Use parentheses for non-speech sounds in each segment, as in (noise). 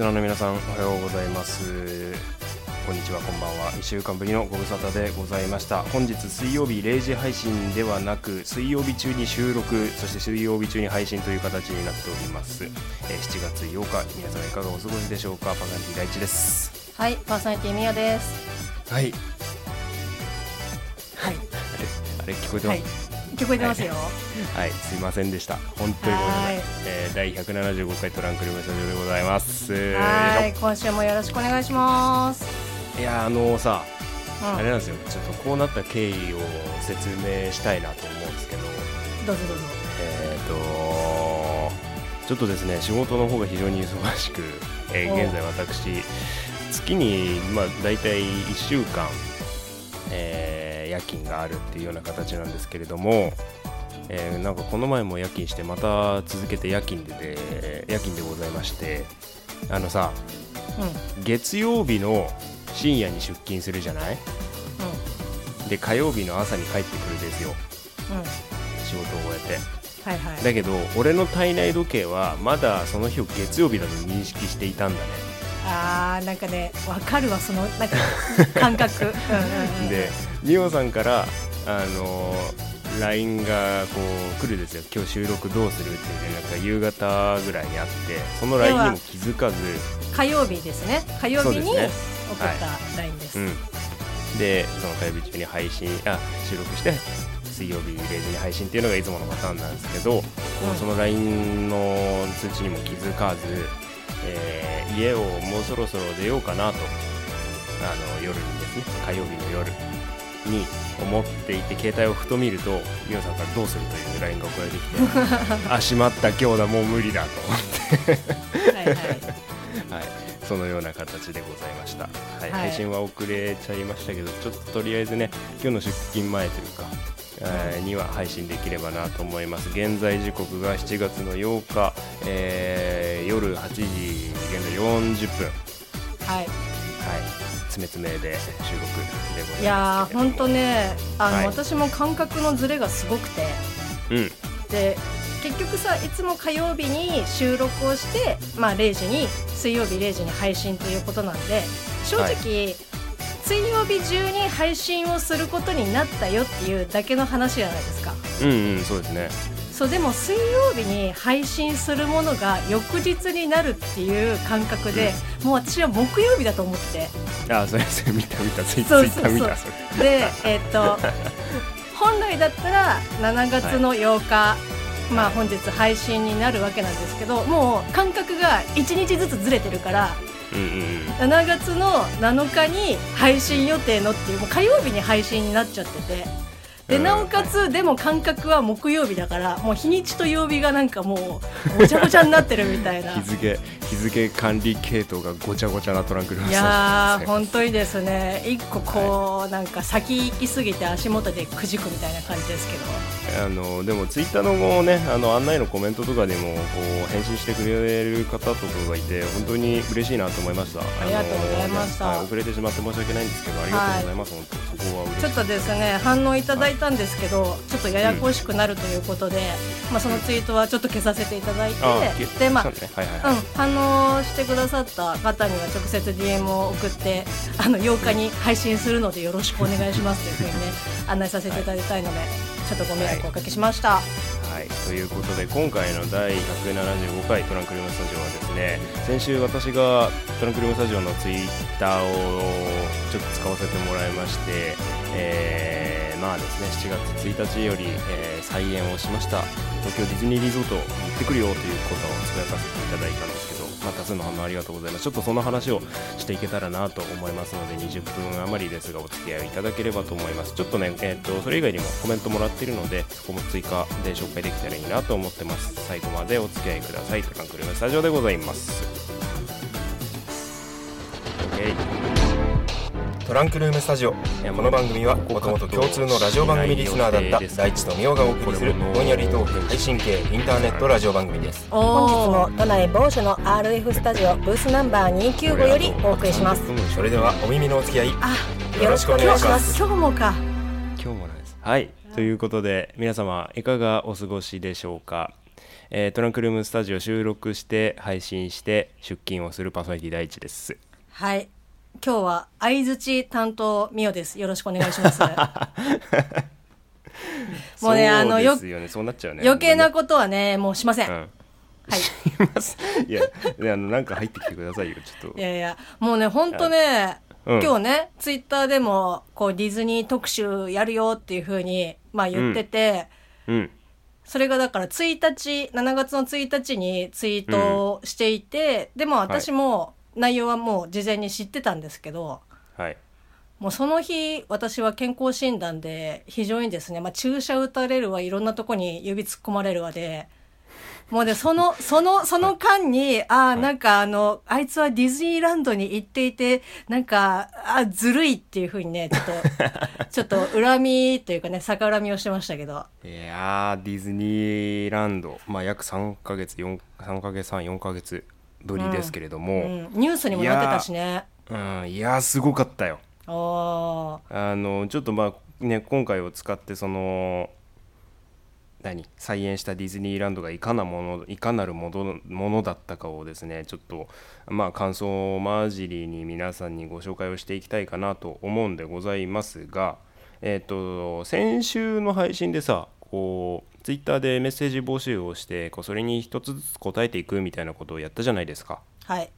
リスナーの皆さんおはようございます。こんにちはこんばんは。1週間ぶりのご無沙汰でございました。本日水曜日0時配信ではなく水曜日中に収録そして水曜日中に配信という形になっております、えー7月8日皆様いかがお過ごしでしょうか？パーソナリティ第一です。はい、パーソナリティミヤです。はい。はい、(laughs) あれ聞こえてまはい。す、聞こえてますよ。はい、すいませんでした。本当にごめんなさい。はい。えー第175回トランクルームスタジオでございます。はい、今週もよろしくお願いします。いやあのさうん、あれなんですよ。ちょっとこうなった経緯を説明したいなと思うんですけど。どうぞどうぞ。えっ、とちょっとですね仕事の方が非常に忙しく、えーお。現在私月にまあ大体1週間、えー夜勤があるっていうような形なんですけれども、えーなんかこの前も夜勤してまた続けて夜勤でで夜勤でございましてあのさうん、月曜日の深夜に出勤するじゃないうんで火曜日の朝に帰ってくるですようん、仕事を終えてはいはい。だけど俺の体内時計はまだその日を月曜日だと認識していたんだねあー、なんかね、わかるわ、その、なんか感覚。で美桜さんからあの LINE がこう来るですよ。今日収録どうするっていうねなんか夕方ぐらいにあってその LINE にも気づかず。火曜日ですね。火曜日に送ったね。LINE です。うん。でその火曜日中に配信あ収録して水曜日0時に配信っていうのがいつものパターンなんですけど、その LINE の通知にも気づかず、えー家をもうそろそろ出ようかなとあの夜にですね。火曜日の夜に思っていて携帯をふと見ると美桜さんから「どうする?」という LINE が送られてきて「あしまった今日だもう無理だ」と思って。はいはい。(laughs) はい、そのような形でございました、はい。はい。配信は遅れちゃいましたけどちょっととりあえずね今日の出勤前というか、えーには配信できればなと思います。現在時刻が7月の8日、えー夜8時現在40分。はいはい。詰め詰めで収録でございますいやー、本当ね、あの、はい。私も感覚のズレがすごくて。うん。で結局さいつも火曜日に収録をして、まあ、0時に水曜日0時に配信ということなんで正直、水曜日中に配信をすることになったよっていうだけの話じゃないですか。うんうんそうですねそうでも水曜日に配信するものが翌日になるっていう感覚で、もう私は木曜日だと思ってあそれそれ見た見た。(laughs) ツイそうそうそうター見た。それでえっと (laughs) 本来だったら7月の8日、まあ本日配信になるわけなんですけどもう感覚が1日ずつずれてるからうんうんうん。7月の7日に配信予定のっていうもう火曜日に配信になっちゃってて。でうん。なおかつでも感覚は木曜日だからもう日にちと曜日がなんかもうごちゃごちゃになってるみたいな。(laughs) 日付日付管理系統がごちゃごちゃなトランクルーム。いや本当にですね。一個こう、なんか先行きすぎて足元でくじくみたいな感じですけど。あのでもツイッターのねあの案内のコメントとかでもこう返信してくれる方とかがいて本当に嬉しいなと思いました。ありがとうございました。はい遅れてしまって申し訳ないんですけどありがとうございます、本当そこはちょっとですね反応いただいたんですけど、ちょっとややこしくなるということで、まあ、そのツイートはちょっと消させていただいて、あでまあねはいはいはい、うん、反応してくださった方には直接 DM を送ってあの8日に配信するのでよろしくお願いしますというふうにね案内させていただきたいので、ちょっとご迷惑をおかけしました。はい、ということで今回の第175回トランクルームスタジオはですね先週私がトランクルームスタジオのツイッターをちょっと使わせてもらいまして、えーまあですね7月1日より、えー再演をしました。東京ディズニーリゾートに行ってくるよということをつぶやかせていただいたんですけど、まあ、多数の反応ありがとうございます。ちょっとその話をしていけたらなと思いますので20分余りですがお付き合いいただければと思います。ちょっとね、えー、とそれ以外にもコメントもらっているのでそこも追加で紹介できたらいいなと思ってます。最後までお付き合いください。トランクルームスタジオでございます。OK トランクルームスタジオ。この番組はもともと共通のラジオ番組リスナーだった大地とみおがお送りするぼんやりトーク配信系インターネットラジオ番組です。本本日も都内某所の RF スタジオブースナンバー295よりお送りします。それではお耳のお付き合い。あよろしくお願いします。今日もか。今日もなんです。はい。ということで皆様いかがお過ごしでしょうか？えートランクルームスタジオ収録して配信して出勤をするパーソナリティ第一です。はい今日は相づち担当みおです。よろしくお願いします。(laughs) もうねあのよそうなっちゃうね。余計なことはねもうしません、うん。はい。いやであのなんか入ってきてくださいよちょっと。いやいやもうねほんとね、うん。今日ねツイッターでもこうディズニー特集やるよっていうふうにまあ言ってて、うん。それがだから1日7月の1日にツイートをしていて、でも私も内容はもう事前に知ってたんですけど、はい。もうその日私は健康診断で非常にですね、まあ、注射打たれるわいろんなとこに指突っ込まれるわでもうねその (laughs) そのその間にああなんかあのあいつはディズニーランドに行っていてなんかあずるいっていうふうにねちょっと (laughs) ちょっと恨みというかね逆恨みをしてましたけど。いやーディズニーランド、まあ、約3ヶ月4 3ヶ月34ヶ月ぶりですけれどうも、ん、ニュースにもなってたしね。うん。いやーすごかったよ。ああのちょっとまあね今回を使ってその何？再演したディズニーランドがいかなものいかなるものものだったかをですねちょっとまあ感想交じりに皆さんにご紹介をしていきたいかなと思うんでございますがえっ、と先週の配信でさこうツイッターでメッセージ募集をしてこうそれに一つずつ答えていくみたいなことをやったじゃないですか。あはい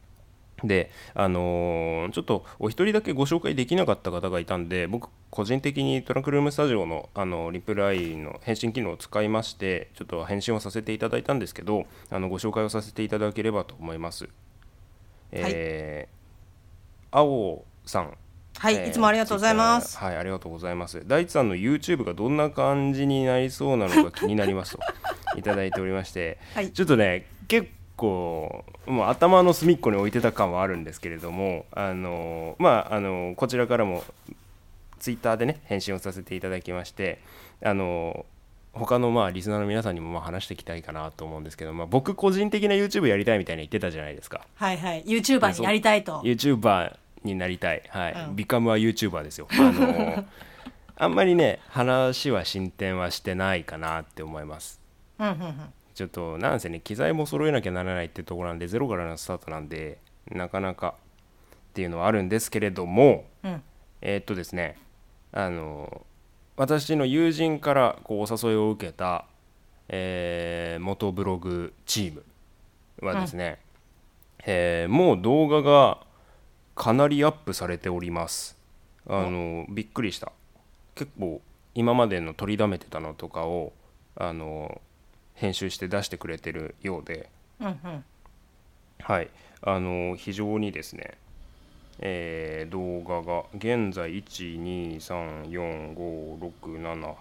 であのーちょっとお一人だけご紹介できなかった方がいたんで僕個人的にトランクルームスタジオのあのリプライの返信機能を使いましてちょっと返信をさせていただいたんですけどあのご紹介をさせていただければと思います。えー青さんはい、えーいつもありがとうございます。はい、ありがとうございます。大地さんの YouTube がどんな感じになりそうなのか (laughs) 気になりますといただいておりまして、はいちょっとね、結構もう頭の隅っこに置いてた感はあるんですけれども、あのまああのこちらからも Twitter でね返信をさせていただきまして、あの他のまあリスナーの皆さんにもまあ話していきたいかなと思うんですけど、まあ、僕個人的な YouTube やりたいみたいに言ってたじゃないですか。はいはい、YouTuber になりたいと。YouTuber になりたい、はいうんビカムは YouTuber ですよ。あのー (laughs) あんまりね話は進展はしてないかなって思います。うんうんうん。ちょっとなんせね機材も揃えなきゃならないってところなんでゼロからのスタートなんでなかなかっていうのはあるんですけれどもうんえーっとですねあの私の友人からこうお誘いを受けた、えー元ブログチームはですね、えーもう動画がかなりアップされております。あ。のびっくりした。結構今までの取りだめてたのとかをあの編集して出してくれてるようで。うんうん。はい。あの非常にですねえー動画が現在1234567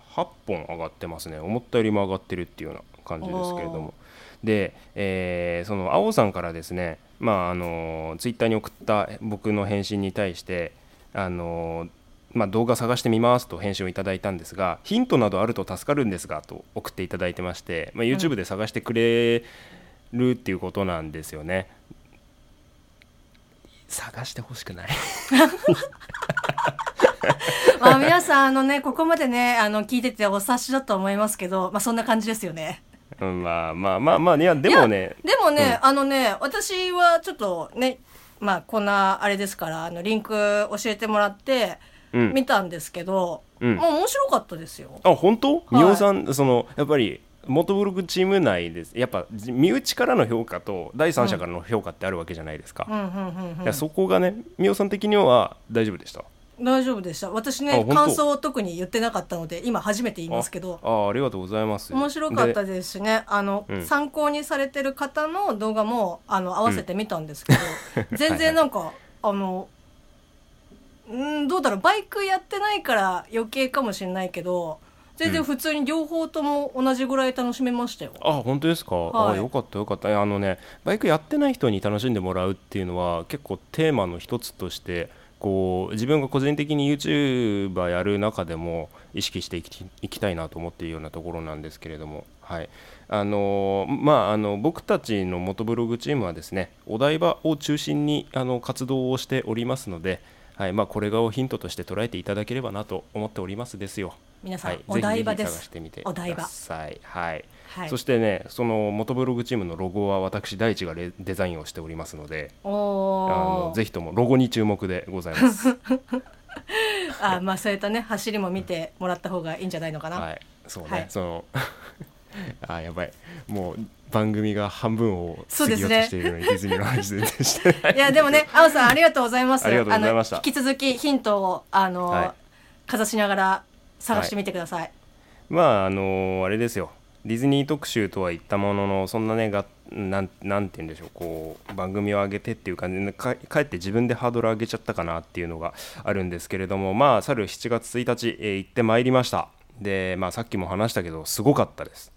本上がってますね。思ったよりも上がってるっていうような感じですけれども。で、えーその青さんからですねまああのツイッターに送った僕の返信に対してあのまあ、動画探してみますと返信をいただいたんですがヒントなどあると助かるんですがと送っていただいてまして、まあ、YouTube で探してくれるっていうことなんですよね。探してほしくない (laughs) まあ皆さんあのねここまでねあの聞いててお察しだと思いますけどまあそんな感じですよね。まあまあまあまあいやでもねでもね、あのね私はちょっとねまあこんなあれですからあのリンク教えてもらって見たんですけど、うんもう面白かったですよ。あ本当いみおさんそのやっぱり元ブログチーム内ですやっぱ身内からの評価と第三者からの評価ってあるわけじゃないですか、そこがねみおさん的には大丈夫でした大丈夫でした。私あね感想を特に言ってなかったので今初めて言いますけど。ああありがとうございます。面白かったでですしねあの、うん。参考にされてる方の動画もあの合わせて見たんですけど、(laughs) 全然なんかあのうんどうだろうバイクやってないから余計かもしれないけど全然普通に両方とも同じぐらい楽しめましたよ。あ本当ですか、はい。あよかったよかった。あのねバイクやってない人に楽しんでもらうっていうのは結構テーマの一つとしてこう自分が個人的に YouTuber やる中でも意識していきいきたいなと思っているようなところなんですけれども、はい。あのまあ、あの僕たちの元ブログチームはですねお台場を中心にあの活動をしておりますので、はい。まあ、これがをヒントとして捉えていただければなと思っておりますですよ。皆さん、はい、お台場です。探してみてお台場ください。はい、はい。そしてねその元ブログチームのロゴは私大地がレデザインをしておりますのであのぜひともロゴに注目でございます。(laughs) あまあそういったね走りも見てもらった方がいいんじゃないのかな、はい。そうね、はい。その (laughs) あやばい。もう番組が半分を過ぎそうですね。ようとしているのに、ディズニーの話全然して。な (laughs) いいやでもね、あおさんありがとうございます。ありがとうございました引き続きヒントをあの、はい。かざしながら探してみてください。まああのあれですよ。ディズニー特集とは言ったもののそんなねがなんなんて言うんでしょう。こう番組を上げてっていう感じでかかえって自分でハードル上げちゃったかなっていうのがあるんですけれどもまあ去る7月1日、えー行ってまいりました。でまあさっきも話したけどすごかったです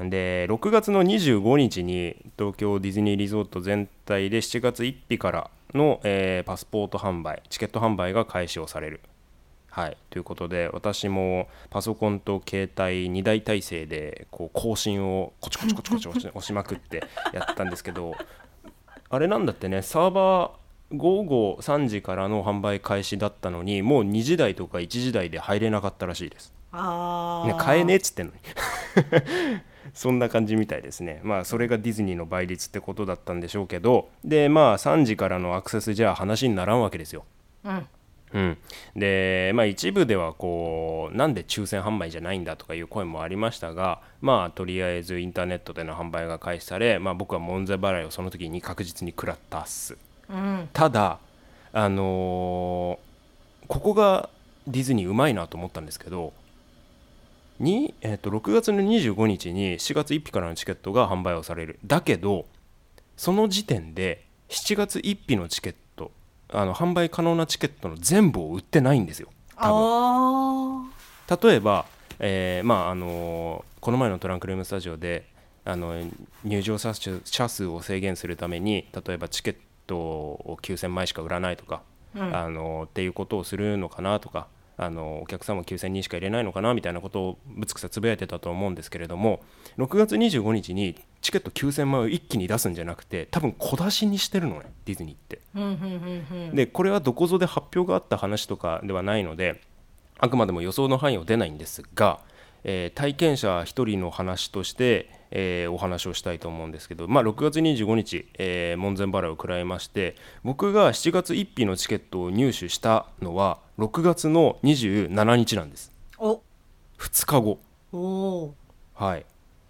うん、で6月の25日に東京ディズニーリゾート全体で7月1日からの、えーパスポート販売チケット販売が開始をされる。はい、ということで私もパソコンと携帯2台体制でこう更新をコチコチコチコチ押し押しまくってやったんですけどあれなんだってねサーバー午後3時からの販売開始だったのにもう2時台とか1時台で入れなかったらしいです。ああ、ね、買えねえっつってんのに。(laughs) そんな感じみたいですね。まあそれがディズニーの倍率ってことだったんでしょうけどでまあ3時からのアクセスじゃ話にならんわけですよ。うん、うん、でまあ一部ではこうなんで抽選販売じゃないんだとかいう声もありましたがまあとりあえずインターネットでの販売が開始され、まあ、僕は門前払いをその時に確実に食らったっす。うん、ただあのーここがディズニーうまいなと思ったんですけどに、えー、と6月の25日に7月1日からのチケットが販売をされる。だけどその時点で7月1日のチケットあの販売可能なチケットの全部を売ってないんですよ。多分。あ例えば、えーまああのーこの前のトランクルームスタジオであの入場者数者数を制限するために例えばチケットを9000枚しか売らないとか、うん。あのっていうことをするのかなとかあのお客さんも9000人しか入れないのかなみたいなことをぶつくさつぶやいてたと思うんですけれども6月25日にチケット9000枚を一気に出すんじゃなくて多分小出しにしてるのねディズニーって。でこれはどこぞで発表があった話とかではないのであくまでも予想の範囲を出ないんですが、えー体験者1人の話として、えーお話をしたいと思うんですけど、まあ、6月25日、えー門前払いを食らいまして僕が7月1日のチケットを入手したのは6月の27日なんです。お。2日後。おー。はい。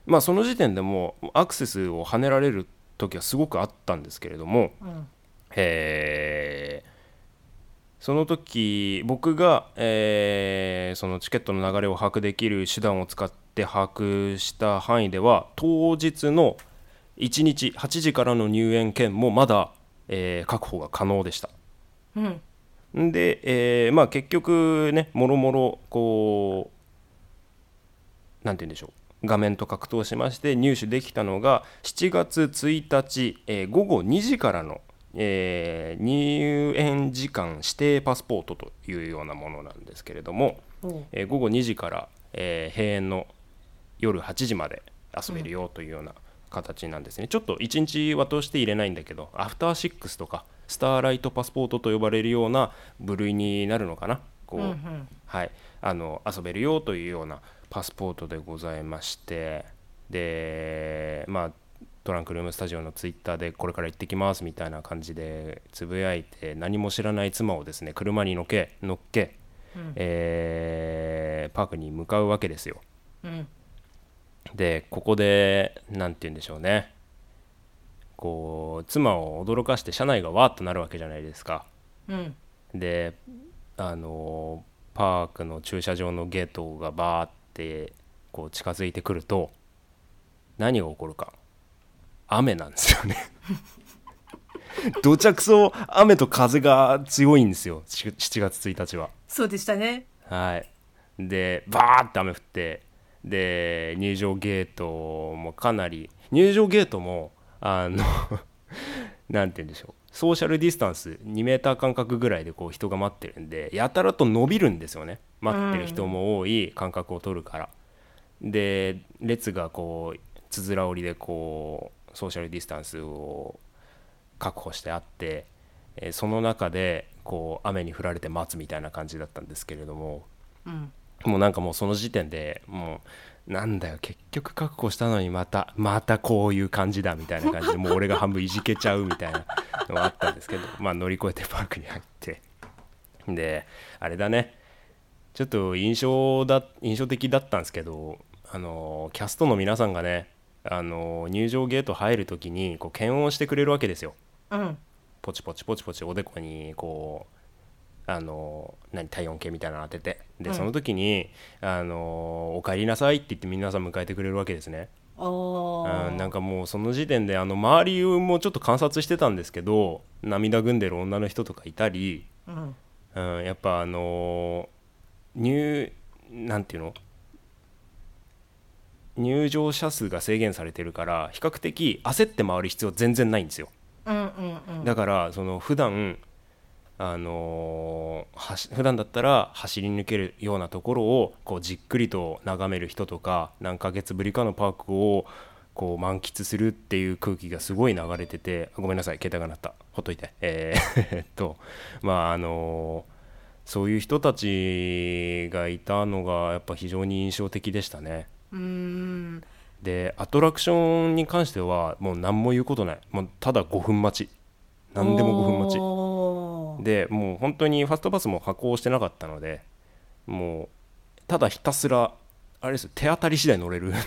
まあその時点でもうアクセスを跳ねられる時はすごくあったんですけれども、うん。えーその時僕が、えーそのチケットの流れを把握できる手段を使って把握した範囲では当日の1日8時からの入園券もまだ、えー確保が可能でした。うんで、えーまあ、結局ねもろもろこうなんて言うんでしょう。画面と格闘しまして入手できたのが7月1日、えー午後2時からの、えー入園時間指定パスポートというようなものなんですけれども、えー午後2時から、えー閉園の夜8時まで遊べるよというような形なんですね、ちょっと1日は通して入れないんだけどアフターシックスとかスターライトパスポートと呼ばれるような部類になるのかな。こう、うんうん。はい、あの遊べるよというようなパスポートでございまして。でまあトランクルームスタジオのツイッターでこれから行ってきますみたいな感じでつぶやいて何も知らない妻をですね車に乗け乗っけ、うん。えーパークに向かうわけですよ。うん。でここで何て言うんでしょうね。こう妻を驚かして車内がわーっとなるわけじゃないですか。うん。であのパークの駐車場のゲートがバーってこう近づいてくると何が起こるか。雨なんですよね。どちゃくそ雨と風が強いんですよ。し7月1日は。そうでしたね。はい。でバーって雨降ってで入場ゲートもかなり入場ゲートもあの (laughs) なんて言うんでしょう。ソーシャルディスタンス2メーター間隔ぐらいでこう人が待ってるんでやたらと伸びるんですよね。待ってる人も多い間隔を取るから、で列がこうつづら折りでこうソーシャルディスタンスを確保してあって、えーその中でこう雨に降られて待つみたいな感じだったんですけれども、うん。もうなんかもうその時点でもうなんだよ結局覚悟したのにまたまたこういう感じだみたいな感じでもう俺が半分いじけちゃうみたいなのがあったんですけど (laughs) まあ乗り越えてパークに入って。であれだね。ちょっと印象だ印象的だったんですけどあのキャストの皆さんがねあの入場ゲート入る時にこう検温してくれるわけですよ。うん。ポチポチポチポチおでこにこうあの何体温計みたいなの当てて。でうんその時に、あのお帰りなさいって言って皆さん迎えてくれるわけですね、おー。うん、なんかもうその時点であの周りもちょっと観察してたんですけど涙ぐんでる女の人とかいたり、うん。うん、やっぱあの入なんていうの？入場者数が制限されてるから比較的焦って回る必要全然ないんですよ。うんうんうん。だからその普段あのー普段だったら走り抜けるようなところをこうじっくりと眺める人とか何ヶ月ぶりかのパークをこう満喫するっていう空気がすごい流れててごめんなさい携帯が鳴った。ほっといて。えー (laughs) えっとまああのーそういう人たちがいたのがやっぱ非常に印象的でしたね。うーん。でアトラクションに関してはもう何も言うことない。もうただ5分待ち。何でも5分待ちでもう本当にファストパスも発行してなかったのでもうただひたすらあれですよ手当たり次第乗れる。(laughs)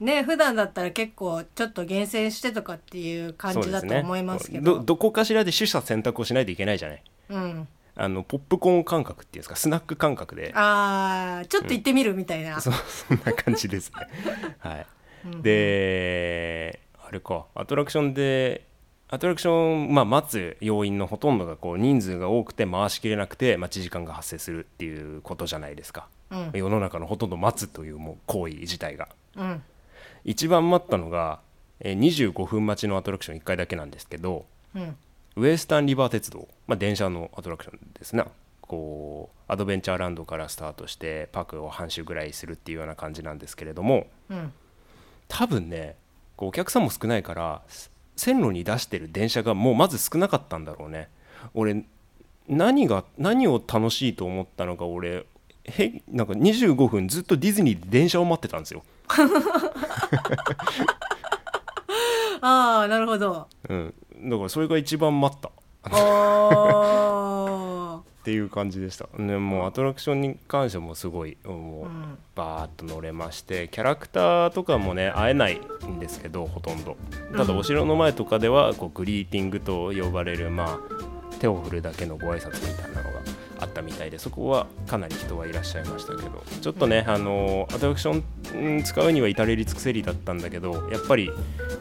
ね普段だったら結構ちょっと厳選してとかっていう感じだと思いますけど。どどこかしらで取捨選択をしないといけないじゃない。うん。あのポップコーン感覚っていうんですかスナック感覚で。あーちょっと行ってみるみたいな、そそんな感じですね。はい。(laughs) うん。であれかアトラクションでアトラクション、まあ、待つ要因のほとんどがこう人数が多くて回しきれなくて待ち時間が発生するっていうことじゃないですか。うん。世の中のほとんど待つというもう行為自体が。うん。一番待ったのがえー25分待ちのアトラクション1回だけなんですけどうん。ウエスタンリバー鉄道、まあ、電車のアトラクションですねこうアドベンチャーランドからスタートしてパークを半周ぐらいするっていうような感じなんですけれどもうん。多分ねお客さんも少ないからす線路に出してる電車がもうまず少なかったんだろうね。俺何が何を楽しいと思ったのか俺へなんか25分ずっとディズニーで電車を待ってたんですよ、(laughs) ああなるほど。うん、だからそれが一番待った。おーっていう感じでした、ね、もうアトラクションに関してもすごいもううん。バーッと乗れましてキャラクターとかもね会えないんですけどほとんど。ただうんお城の前とかではこうグリーティングと呼ばれるまあ手を振るだけのご挨拶みたいなのがあったみたいでそこはかなり人はいらっしゃいましたけど。ちょっとね、あのアトラクションうん使うには至れり尽くせりだったんだけどやっぱり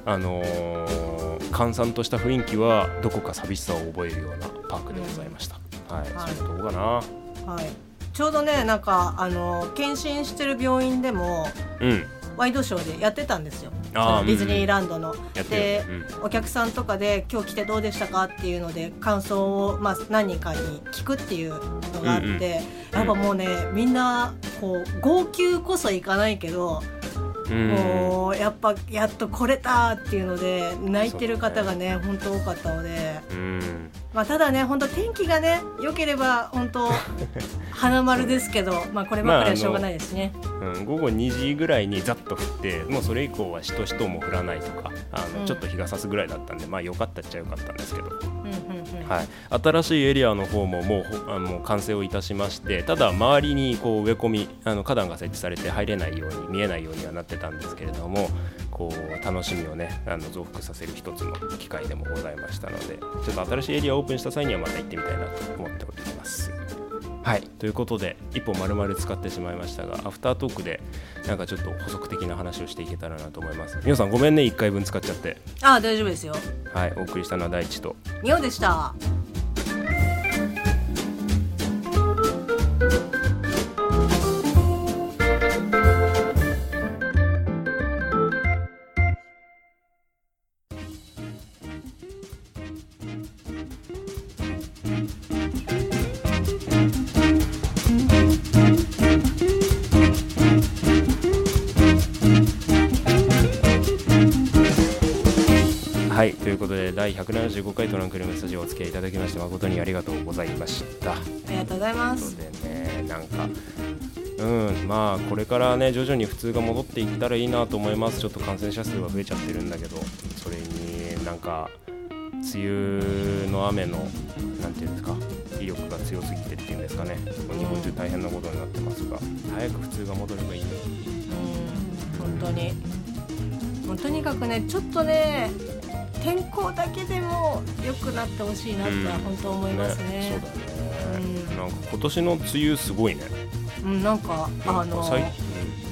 あのー閑散とした雰囲気はどこか寂しさを覚えるようなパークでございました、はい、はい。そのとこかな。はい。ちょうどねなんかあの検診してる病院でもうん。ワイドショーでやってたんですよ。ディズニーランドの。やってでる、うん。お客さんとかで今日来てどうでしたかっていうので感想を、まあ、何人かに聞くっていうのがあって、うんうん。やっぱもうねみんなこう号泣こそいかないけど、うん。もうやっぱやっと来れたっていうので泣いてる方がね。本当多かったので、うんまあ、ただね本当天気がね良ければ本当 (laughs) 花丸ですけど、まあ、こればっかりはしょうがないですね。うん、午後2時ぐらいにざっと降ってもうそれ以降はしとしとも降らないとかあの、うん。ちょっと日が差すぐらいだったんでまあ良かったっちゃ良かったんですけど、はい、新しいエリアの方ももうほあもう完成をいたしましてただ周りにこう植え込みあの花壇が設置されて入れないように見えないようにはなってたんですけれどもこう楽しみをねあの増幅させる一つの機会でもございましたのでちょっと新しいエリアをオープンした際にはまた行ってみたいなと思っております。はい、ということで一本丸々使ってしまいましたがアフタートークでなんかちょっと補足的な話をしていけたらなと思います皆さんごめんね1回分使っちゃってああ大丈夫ですよ。はいお送りしたのは大地とミオでした。75回トランクルームスタジオお付き合いいただきまして誠にありがとうございました。ありがとうございます。でねなんかうんまあこれからね徐々に普通が戻っていったらいいなと思います。ちょっと感染者数が増えちゃってるんだけどそれになんか梅雨の雨のなんていうんですか威力が強すぎてっていうんですかね。日本中大変なことになってますが早く普通が戻ればいいねうん本当に。もうとにかくねちょっとね天候だけでも良くなってほしいなって本当思いますね。ねそうだね、うん、なんか今年の梅雨すごいね。うん、なんかあの、うん、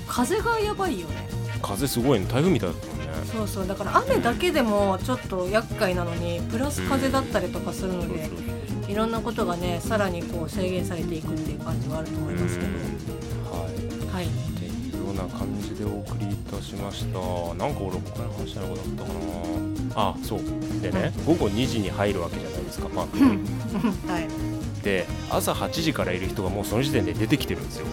風がやばいよね。風すごいね台風みたいだったもんね。そうそうだから雨だけでもちょっと厄介なのにプラス風だったりとかするので、うん、いろんなことがねさらにこう制限されていくっていう感じはあると思いますけど。な感じでお送りいたしました。なんか俺他の話したことあったかな。あそう。でね、午後2時に入るわけじゃないですかパーク。に。(laughs) はい、で朝8時からいる人がもうその時点で出てきてるんですよ。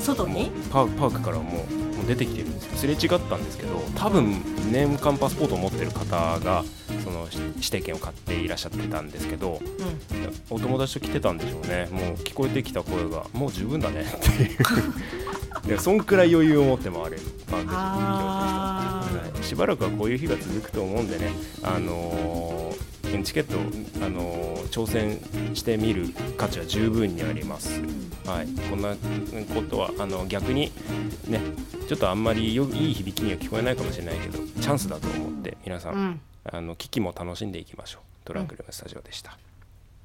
外に？パパークからもうもう出てきてるんですよ。すれ違ったんですけど多分年間パスポートを持ってる方がその指定券を買っていらっしゃってたんですけど、うん、お友達と来てたんでしょうね。もう聞こえてきた声がもう十分だねっていう (laughs) でそんくらい余裕を持って回れる。パー。ク場しばらくはこういう日が続くと思うんでね、あのー、チケット、あのー、挑戦してみる価値は十分にあります。はい、こんなことはあの逆にねちょっとあんまりよいい響きには聞こえないかもしれないけどチャンスだと思って皆さん、うん、あの危機も楽しんでいきましょう。トランクルームスタジオでした。うん